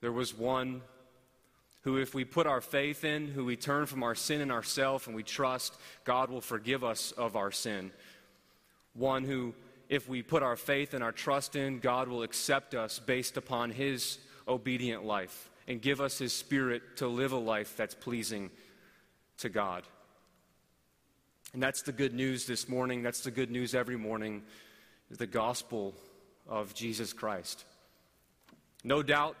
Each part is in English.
There was one who, if we put our faith in, who we turn from our sin and ourself and we trust, God will forgive us of our sin. One who, if we put our faith and our trust in, God will accept us based upon his obedient life and give us his spirit to live a life that's pleasing to God. And that's the good news this morning. That's the good news every morning the gospel of Jesus Christ. No doubt,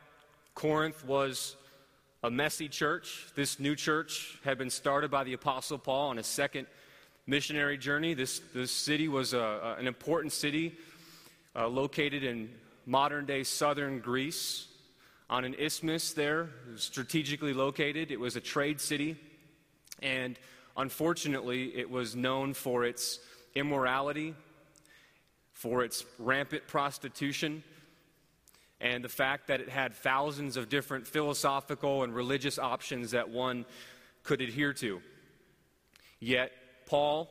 Corinth was a messy church. This new church had been started by the Apostle Paul on his second missionary journey. This, this city was a, an important city uh, located in modern day southern Greece on an isthmus there, strategically located. It was a trade city. And unfortunately, it was known for its immorality, for its rampant prostitution, and the fact that it had thousands of different philosophical and religious options that one could adhere to. Yet, Paul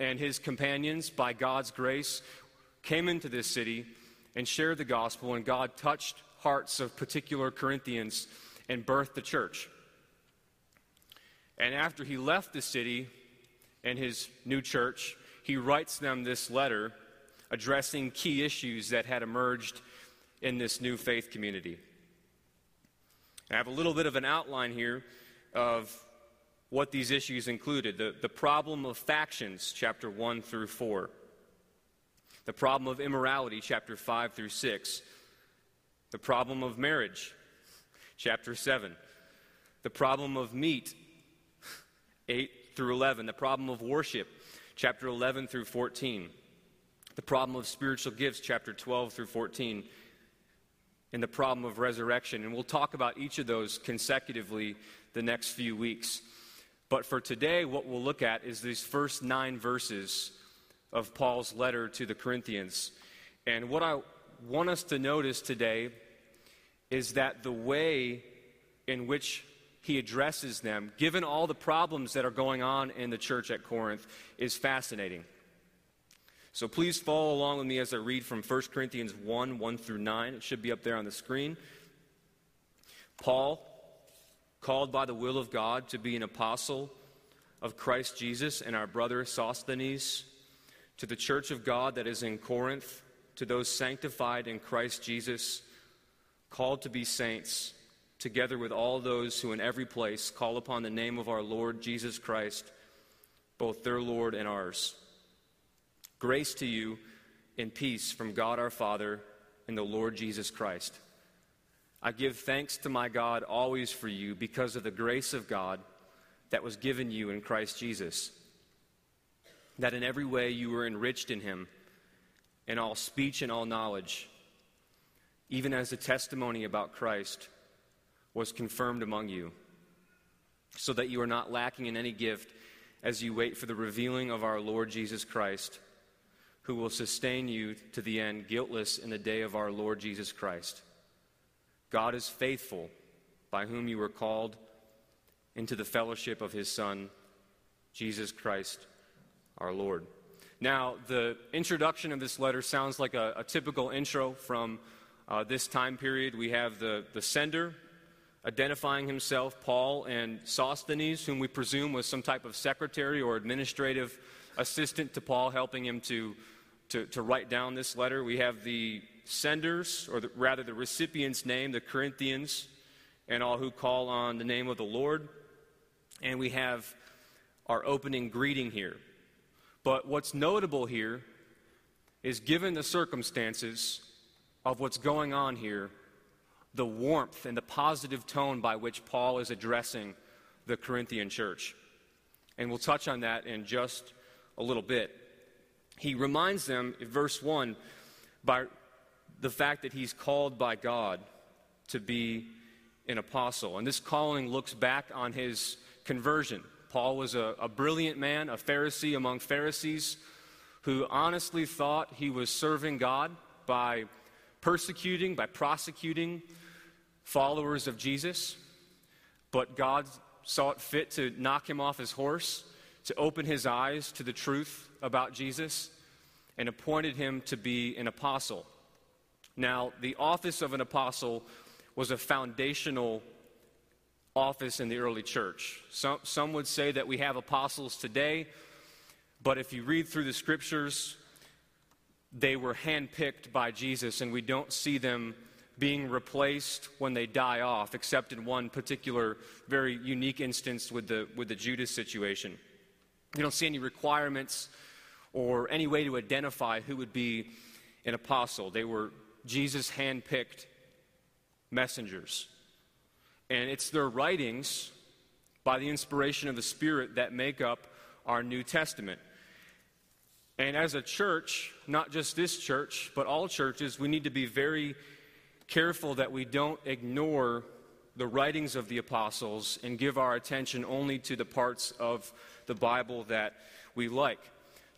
and his companions, by God's grace, came into this city and shared the gospel, and God touched hearts of particular Corinthians and birthed the church. And after he left the city and his new church, he writes them this letter addressing key issues that had emerged in this new faith community. I have a little bit of an outline here of what these issues included. The, the problem of factions, chapter 1 through 4, the problem of immorality, chapter 5 through 6, the problem of marriage, chapter 7, the problem of meat, 8 through 11, the problem of worship, chapter 11 through 14, the problem of spiritual gifts, chapter 12 through 14, and the problem of resurrection. And we'll talk about each of those consecutively the next few weeks. But for today, what we'll look at is these first nine verses of Paul's letter to the Corinthians. And what I want us to notice today is that the way in which he addresses them, given all the problems that are going on in the church at Corinth, is fascinating. So please follow along with me as I read from 1 Corinthians 1 1 through 9. It should be up there on the screen. Paul, called by the will of God to be an apostle of Christ Jesus, and our brother Sosthenes, to the church of God that is in Corinth, to those sanctified in Christ Jesus, called to be saints, together with all those who in every place call upon the name of our Lord Jesus Christ, both their Lord and ours. Grace to you and peace from God our Father and the Lord Jesus Christ. I give thanks to my God always for you because of the grace of God that was given you in Christ Jesus. That in every way you were enriched in him, in all speech and all knowledge, even as the testimony about Christ was confirmed among you, so that you are not lacking in any gift as you wait for the revealing of our Lord Jesus Christ who will sustain you to the end, guiltless in the day of our Lord Jesus Christ. God is faithful, by whom you were called into the fellowship of his Son, Jesus Christ our Lord. Now, the introduction of this letter sounds like a, a typical intro from uh, this time period. We have the, the sender identifying himself, Paul, and Sosthenes, whom we presume was some type of secretary or administrative assistant to Paul, helping him to to, to write down this letter. We have the senders, or the, rather the recipient's name, the Corinthians, and all who call on the name of the Lord. And we have our opening greeting here. But what's notable here is given the circumstances of what's going on here, the warmth and the positive tone by which Paul is addressing the Corinthian church. And we'll touch on that in just a little bit he reminds them in verse 1 by the fact that he's called by God to be an apostle. And this calling looks back on his conversion. Paul was a, a brilliant man, a Pharisee among Pharisees, who honestly thought he was serving God by persecuting, by prosecuting followers of Jesus. But God saw it fit to knock him off his horse, to open his eyes to the truth about Jesus and appointed him to be an apostle. Now, the office of an apostle was a foundational office in the early church. Some, some would say that we have apostles today, but if you read through the scriptures, they were handpicked by Jesus, and we don't see them being replaced when they die off, except in one particular very unique instance with the, with the Judas situation. You don't see any requirements or any way to identify who would be an apostle. They were Jesus handpicked messengers. And it's their writings, by the inspiration of the Spirit, that make up our New Testament. And as a church, not just this church, but all churches, we need to be very careful that we don't ignore the writings of the apostles and give our attention only to the parts of the Bible that we like.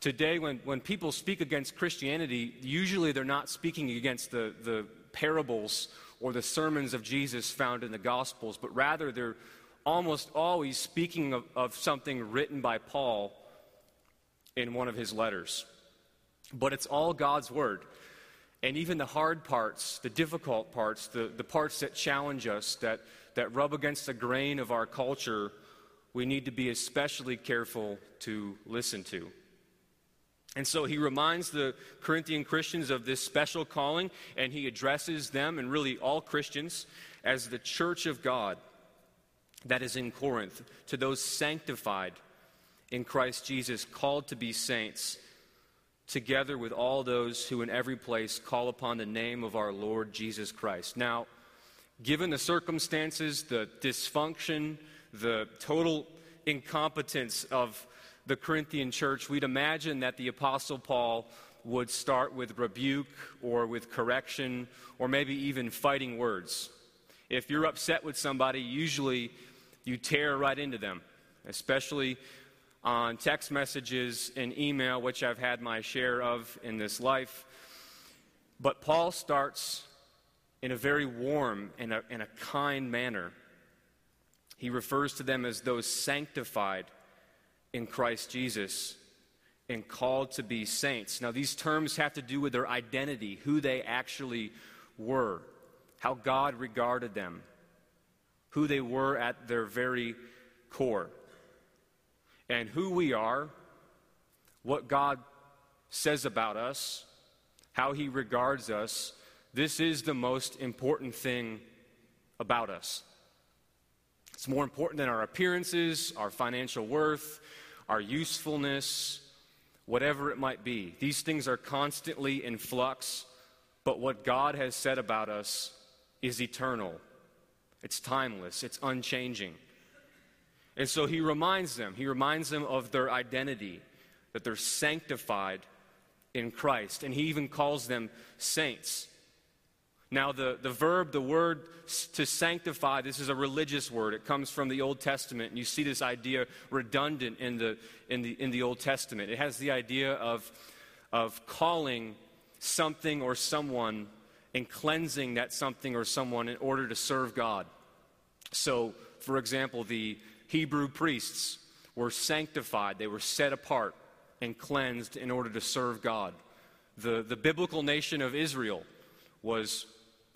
Today, when, when people speak against Christianity, usually they're not speaking against the, the parables or the sermons of Jesus found in the Gospels, but rather they're almost always speaking of, of something written by Paul in one of his letters. But it's all God's Word. And even the hard parts, the difficult parts, the, the parts that challenge us, that, that rub against the grain of our culture, we need to be especially careful to listen to. And so he reminds the Corinthian Christians of this special calling, and he addresses them, and really all Christians, as the church of God that is in Corinth, to those sanctified in Christ Jesus, called to be saints, together with all those who in every place call upon the name of our Lord Jesus Christ. Now, given the circumstances, the dysfunction, the total incompetence of the Corinthian church, we'd imagine that the Apostle Paul would start with rebuke or with correction or maybe even fighting words. If you're upset with somebody, usually you tear right into them, especially on text messages and email, which I've had my share of in this life. But Paul starts in a very warm and a, a kind manner. He refers to them as those sanctified in Christ Jesus and called to be saints. Now, these terms have to do with their identity, who they actually were, how God regarded them, who they were at their very core and who we are, what God says about us, how He regards us, this is the most important thing about us. It's more important than our appearances, our financial worth, our usefulness, whatever it might be. These things are constantly in flux, but what God has said about us is eternal, it's timeless, it's unchanging. And so he reminds them, he reminds them of their identity, that they're sanctified in Christ. And he even calls them saints. Now, the, the verb, the word to sanctify, this is a religious word. It comes from the Old Testament. And you see this idea redundant in the, in the, in the Old Testament. It has the idea of, of calling something or someone and cleansing that something or someone in order to serve God. So, for example, the Hebrew priests were sanctified, they were set apart and cleansed in order to serve God. The, the biblical nation of Israel was,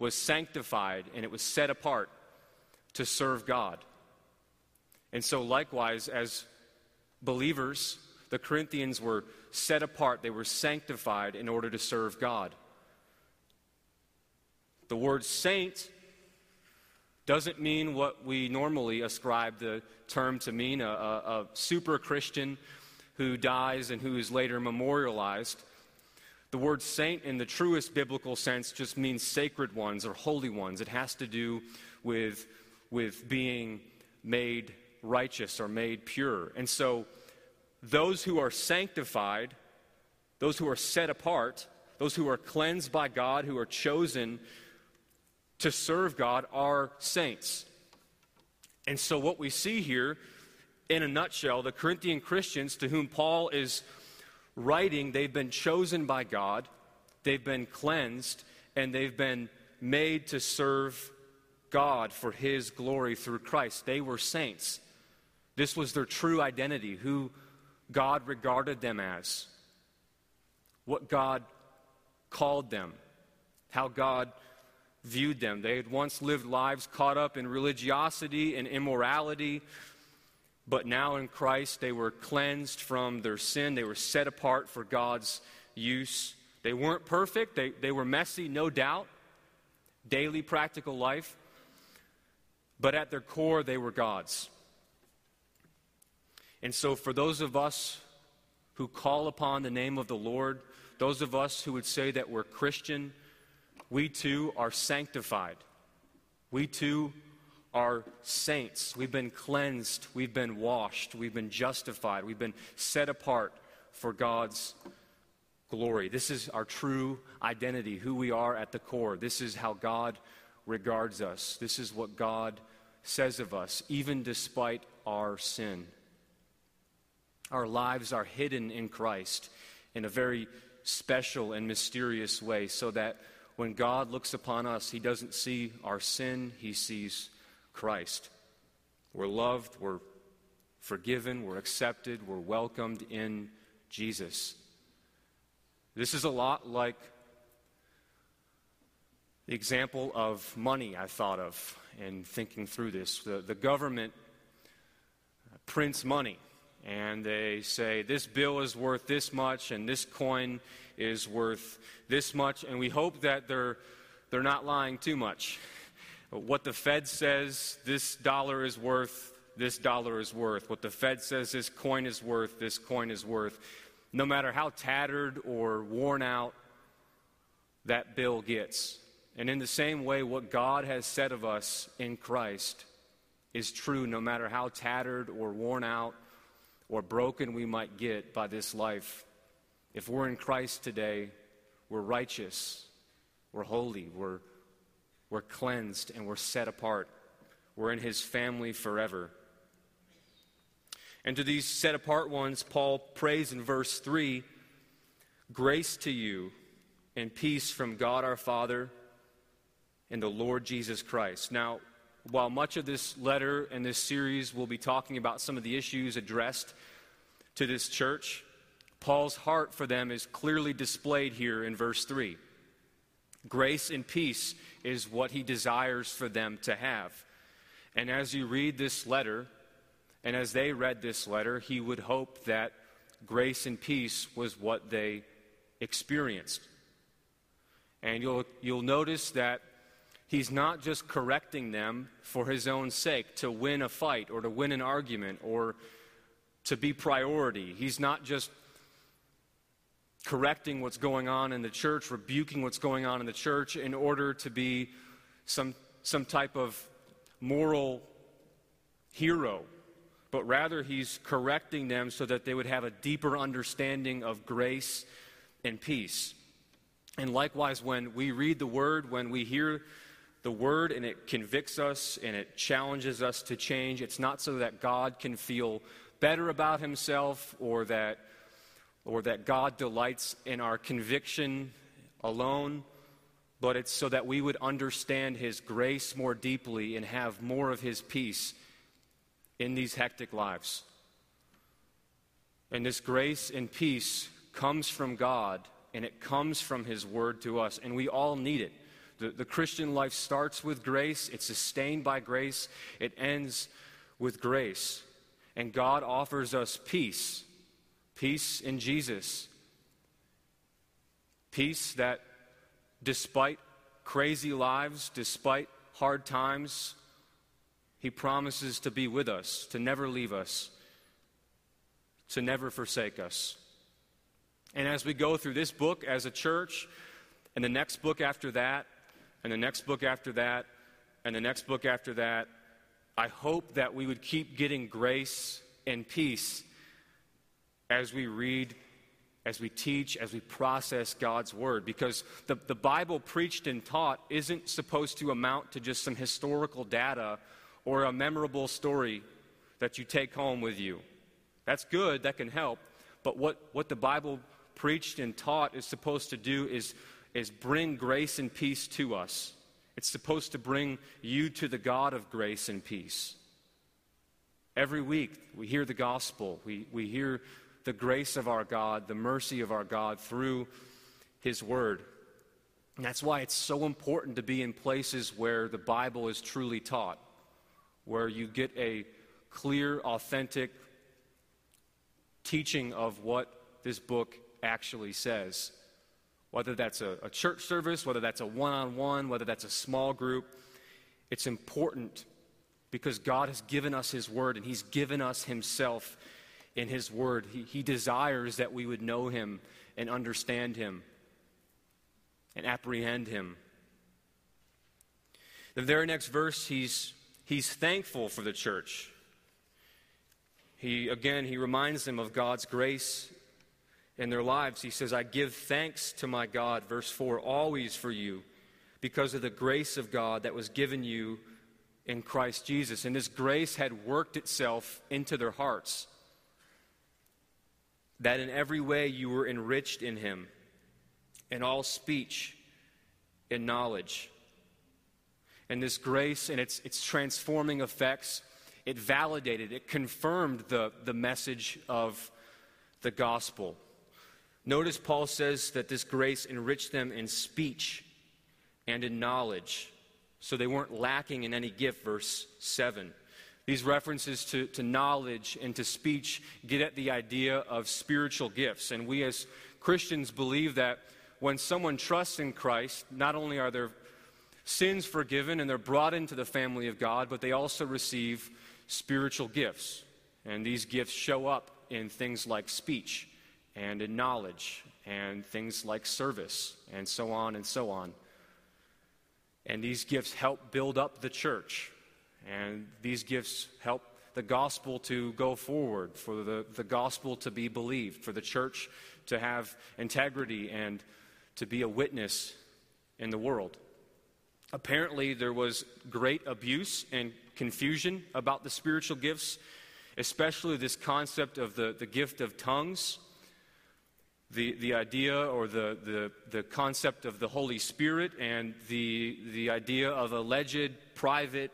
was sanctified and it was set apart to serve God. And so, likewise, as believers, the Corinthians were set apart, they were sanctified in order to serve God. The word saint doesn't mean what we normally ascribe the term to mean a, a, super Christian who dies and who is later memorialized. The word saint, in the truest biblical sense, just means sacred ones or holy ones. It has to do with, with being made righteous or made pure. And so, those who are sanctified, those who are set apart, those who are cleansed by God, who are chosen to serve God are saints. And so, what we see here, in a nutshell, the Corinthian Christians to whom Paul is writing, they've been chosen by God, they've been cleansed, and they've been made to serve God for His glory through Christ. They were saints. This was their true identity, who God regarded them as, what God called them, how God viewed them. They had once lived lives caught up in religiosity and immorality, but now in Christ they were cleansed from their sin. They were set apart for God's use. They weren't perfect, they, they were messy, no doubt, daily practical life, but at their core, they were God's. And so, for those of us who call upon the name of the Lord, those of us who would say that we're Christian, we too are sanctified. We too are saints. We've been cleansed. We've been washed. We've been justified. We've been set apart for God's glory. This is our true identity, who we are at the core. This is how God regards us. This is what God says of us, even despite our sin. Our lives are hidden in Christ in a very special and mysterious way, so that when God looks upon us, He doesn't see our sin, He sees Christ. We're loved, we're forgiven, we're accepted, we're welcomed in Jesus. This is a lot like the example of money I thought of in thinking through this. The, the government prints money and they say this bill is worth this much and this coin is worth this much and we hope that they're they're not lying too much what the fed says this dollar is worth this dollar is worth. What the fed says this coin is worth this coin is worth. No matter how tattered or worn out that bill gets. And in the same way what god has said of us in christ is true no matter how tattered or worn out or broken we might get by this life, if we're in Christ today, we're righteous, we're holy, we're, we're cleansed, and we're set apart. We're in His family forever. And to these set apart ones, Paul prays in verse 3 Grace to you and peace from God our Father and the Lord Jesus Christ. Now, while much of this letter and this series will be talking about some of the issues addressed to this church, Paul's heart for them is clearly displayed here in verse 3. Grace and peace is what he desires for them to have. And as you read this letter, and as they read this letter, he would hope that grace and peace was what they experienced. And you'll, you'll notice that He's not just correcting them for his own sake to win a fight or to win an argument or to be priority. He's not just correcting what's going on in the church, rebuking what's going on in the church in order to be some, some type of moral hero, but rather he's correcting them so that they would have a deeper understanding of grace and peace. And likewise, when we read the word, when we hear the word and it convicts us and it challenges us to change. It's not so that God can feel better about himself or that or that God delights in our conviction alone, but it's so that we would understand his grace more deeply and have more of his peace in these hectic lives. And this grace and peace comes from God and it comes from his word to us, and we all need it. The, the Christian life starts with grace, it's sustained by grace, it ends with grace. And God offers us peace peace in Jesus. Peace that, despite crazy lives, despite hard times, He promises to be with us, to never leave us, to never forsake us. And as we go through this book as a church, and the next book after that, and the next book after that, and the next book after that. I hope that we would keep getting grace and peace as we read, as we teach, as we process God's Word. Because the, the Bible preached and taught isn't supposed to amount to just some historical data or a memorable story that you take home with you. That's good, that can help. But what, what the Bible preached and taught is supposed to do is is bring grace and peace to us. It's supposed to bring you to the God of grace and peace. Every week we hear the gospel, we, we hear the grace of our God, the mercy of our God through His Word. And that's why it's so important to be in places where the Bible is truly taught, where you get a clear, authentic teaching of what this book actually says. Whether that's a, a church service, whether that's a one on one, whether that's a small group, it's important because God has given us His Word and He's given us Himself in His Word. He, he desires that we would know Him and understand Him and apprehend Him. The very next verse, he's, he's thankful for the church. He, again, he reminds them of God's grace in their lives. He says, I give thanks to my God, verse 4, always for you, because of the grace of God that was given you in Christ Jesus. And this grace had worked itself into their hearts, that in every way you were enriched in Him, in all speech and knowledge. And this grace and its, its transforming effects it validated, it confirmed the, the message of the gospel. Notice Paul says that this grace enriched them in speech and in knowledge, so they weren't lacking in any gift, verse 7. These references to, to knowledge and to speech get at the idea of spiritual gifts. And we as Christians believe that when someone trusts in Christ, not only are their sins forgiven and they're brought into the family of God, but they also receive spiritual gifts. And these gifts show up in things like speech and in knowledge and things like service and so on and so on. And these gifts help build up the church. And these gifts help the gospel to go forward, for the, the gospel to be believed, for the church to have integrity and to be a witness in the world. Apparently, there was great abuse and confusion about the spiritual gifts, especially this concept of the, the gift of tongues, the, the idea or the, the, the concept of the Holy Spirit, and the, the idea of alleged private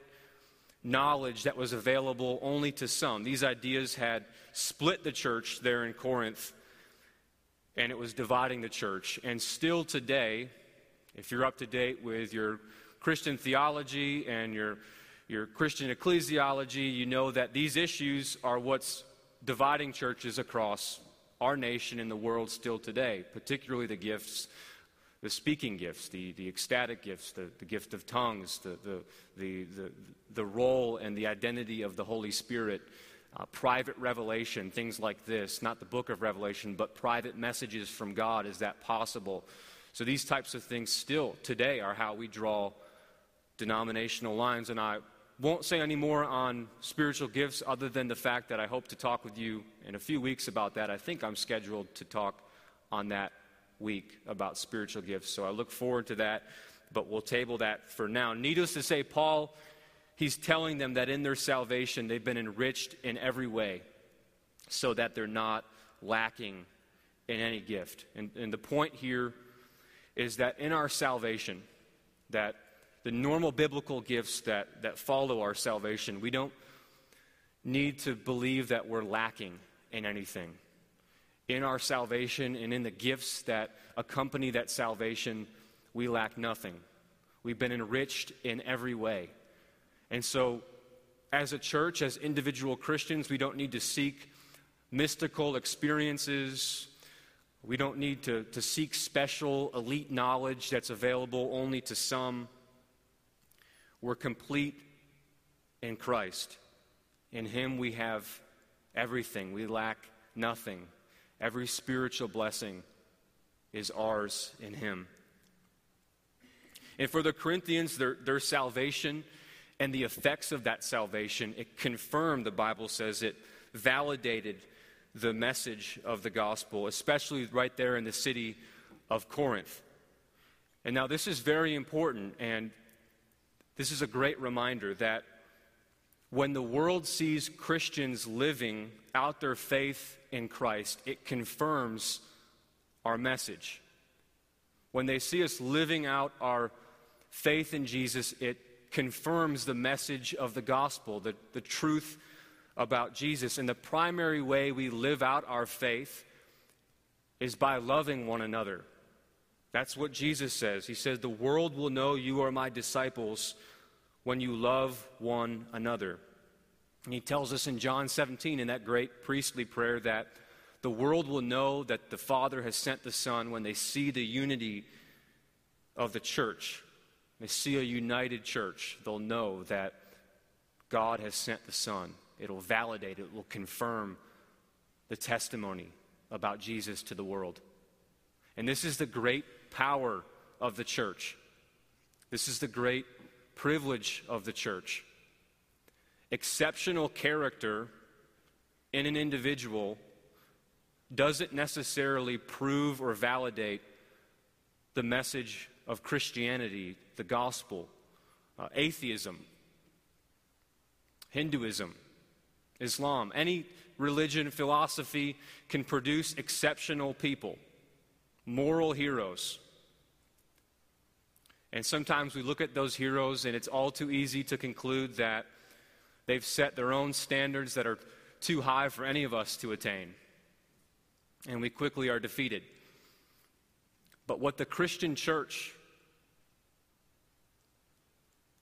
knowledge that was available only to some. These ideas had split the church there in Corinth, and it was dividing the church. And still today, if you're up to date with your Christian theology and your your Christian ecclesiology, you know that these issues are what's dividing churches across our nation and the world still today, particularly the gifts, the speaking gifts, the, the ecstatic gifts, the, the gift of tongues, the, the, the, the, the role and the identity of the Holy Spirit. Uh, private revelation, things like this, not the book of Revelation, but private messages from God. Is that possible? So, these types of things still today are how we draw denominational lines. And I won't say any more on spiritual gifts other than the fact that I hope to talk with you in a few weeks about that. I think I'm scheduled to talk on that week about spiritual gifts. So I look forward to that, but we'll table that for now. Needless to say, Paul, he's telling them that in their salvation, they've been enriched in every way so that they're not lacking in any gift. And, and the point here is that in our salvation, that the normal biblical gifts that, that follow our salvation, we don't need to believe that we're lacking in anything. In our salvation and in the gifts that accompany that salvation, we lack nothing. We've been enriched in every way. And so, as a church, as individual Christians, we don't need to seek mystical experiences. We don't need to, to seek special elite knowledge that's available only to some. We're complete in Christ. In Him we have everything, we lack nothing. Every spiritual blessing is ours in Him. And for the Corinthians, their, their salvation and the effects of that salvation, it confirmed, the Bible says, it validated the message of the gospel, especially right there in the city of Corinth. And now, this is very important, and this is a great reminder that when the world sees Christians living out their faith in Christ, it confirms our message. When they see us living out our faith in Jesus, it confirms the message of the gospel, the, the truth about Jesus. And the primary way we live out our faith is by loving one another. That's what Jesus says. He says, The world will know you are my disciples when you love one another. And he tells us in John 17, in that great priestly prayer, that the world will know that the Father has sent the Son when they see the unity of the church. They see a united church. They'll know that God has sent the Son. It'll validate, it will confirm the testimony about Jesus to the world. And this is the great power of the church. This is the great privilege of the church. Exceptional character in an individual doesn't necessarily prove or validate the message of Christianity, the gospel, uh, atheism, Hinduism, Islam. Any religion, philosophy can produce exceptional people, moral heroes. And sometimes we look at those heroes and it's all too easy to conclude that they've set their own standards that are too high for any of us to attain. And we quickly are defeated. But what the Christian church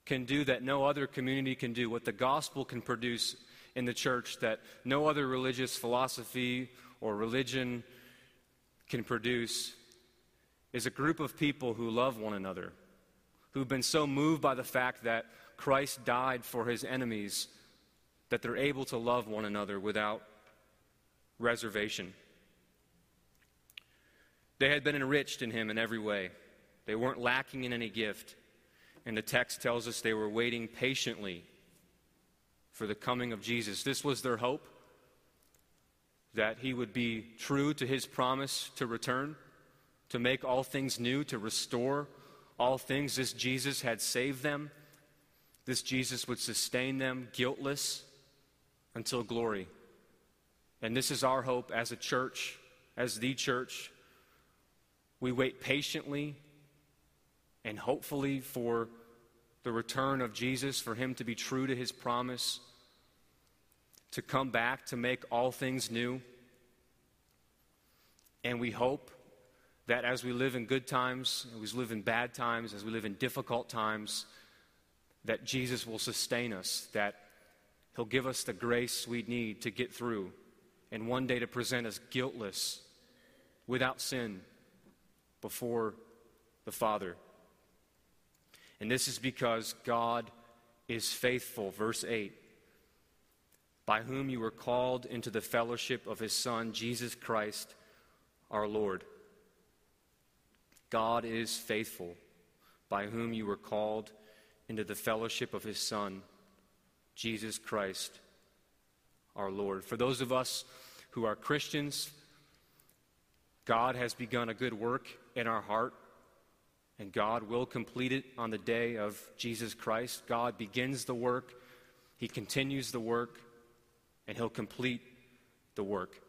can do that no other community can do, what the gospel can produce in the church that no other religious philosophy or religion can produce, is a group of people who love one another, who've been so moved by the fact that Christ died for his enemies that they're able to love one another without reservation. They had been enriched in him in every way. They weren't lacking in any gift. And the text tells us they were waiting patiently for the coming of Jesus. This was their hope that he would be true to his promise to return, to make all things new, to restore all things. This Jesus had saved them. This Jesus would sustain them guiltless until glory. And this is our hope as a church, as the church. We wait patiently and hopefully for the return of Jesus, for him to be true to his promise, to come back to make all things new. And we hope that as we live in good times, as we live in bad times, as we live in difficult times, that Jesus will sustain us, that He'll give us the grace we need to get through, and one day to present us guiltless, without sin, before the Father. And this is because God is faithful. Verse 8 By whom you were called into the fellowship of his Son, Jesus Christ, our Lord. God is faithful, by whom you were called into the fellowship of his Son, Jesus Christ, our Lord. For those of us who are Christians, God has begun a good work in our heart and God will complete it on the day of Jesus Christ. God begins the work, He continues the work, and He'll complete the work.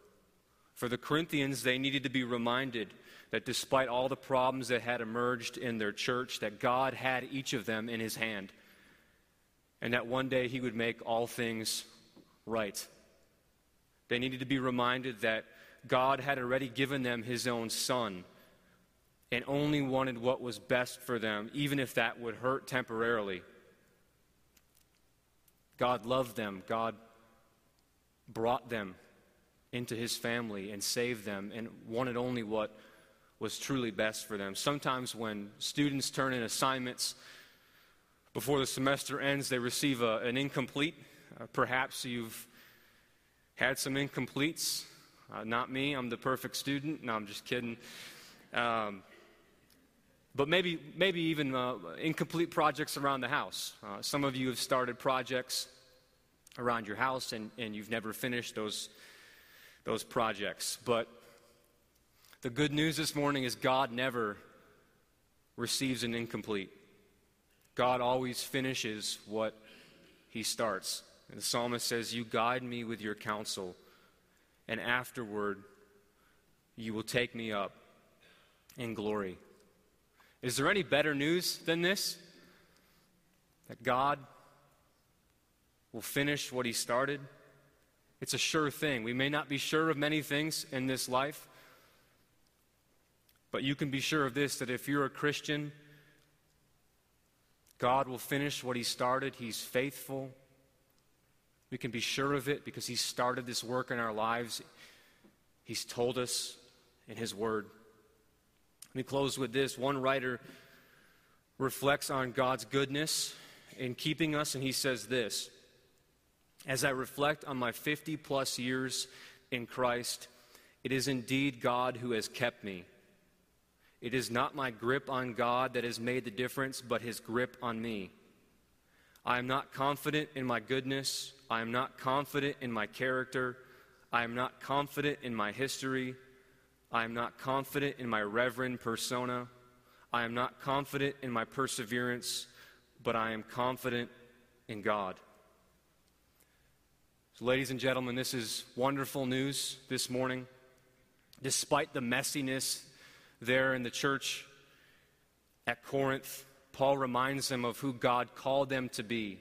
For the Corinthians, they needed to be reminded that despite all the problems that had emerged in their church, that God had each of them in His hand, and that one day He would make all things right. They needed to be reminded that God had already given them His own Son and only wanted what was best for them, even if that would hurt temporarily. God loved them. God brought them into his family and saved them and wanted only what was truly best for them. Sometimes when students turn in assignments before the semester ends, they receive a, an incomplete. Uh, perhaps you've had some incompletes. Uh, not me, I'm the perfect student. No, I'm just kidding. Um, but maybe, maybe even uh, incomplete projects around the house. Uh, some of you have started projects around your house and, and you've never finished those, those projects. But the good news this morning is God never receives an incomplete. God always finishes what he starts. And the psalmist says, You guide me with your counsel, and afterward you will take me up in glory. Is there any better news than this? That God will finish what He started? It's a sure thing. We may not be sure of many things in this life, But you can be sure of this that if you're a Christian, God will finish what He started. He's faithful. We can be sure of it because He started this work in our lives. He's told us in His Word. Let me close with this. One writer reflects on God's goodness in keeping us, and he says this As I reflect on my 50 plus years in Christ, it is indeed God who has kept me. It is not my grip on God that has made the difference, but his grip on me. I am not confident in my goodness. I am not confident in my character. I am not confident in my history. I am not confident in my reverend persona. I am not confident in my perseverance, but I am confident in God. So, ladies and gentlemen, this is wonderful news this morning. Despite the messiness there in the church at Corinth, Paul reminds them of who God called them to be.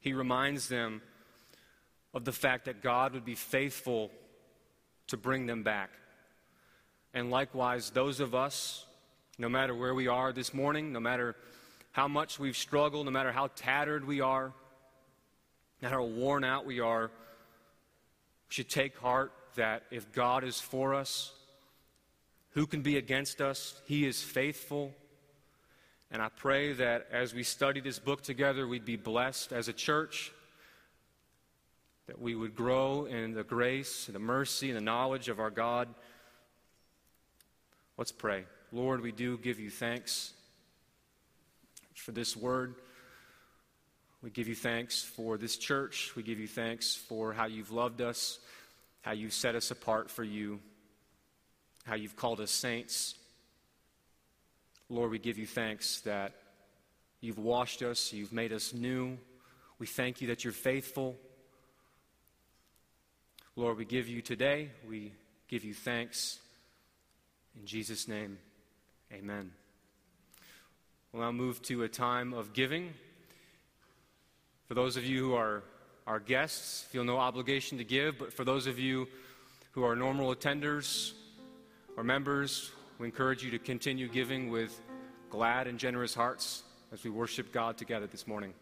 He reminds them of the fact that God would be faithful to bring them back. And likewise, those of us, no matter where we are this morning, no matter how much we've struggled, no matter how tattered we are, matter how worn out we are, we should take heart that if God is for us, who can be against us? He is faithful. And I pray that as we study this book together, we'd be blessed as a church, that we would grow in the grace, and the mercy, and the knowledge of our God. Let's pray. Lord, we do give you thanks for this word. We give you thanks for this church. We give you thanks for how you've loved us, how you've set us apart for you how you've called us saints. Lord, we give you thanks that you've washed us, you've made us new. We thank you that you're faithful. Lord, we give you today, we give you thanks. In Jesus' name, amen. We'll now move to a time of giving. For those of you who are our guests, feel no obligation to give, but for those of you who are normal attenders, or members, we encourage you to continue giving with glad and generous hearts as we worship God together this morning.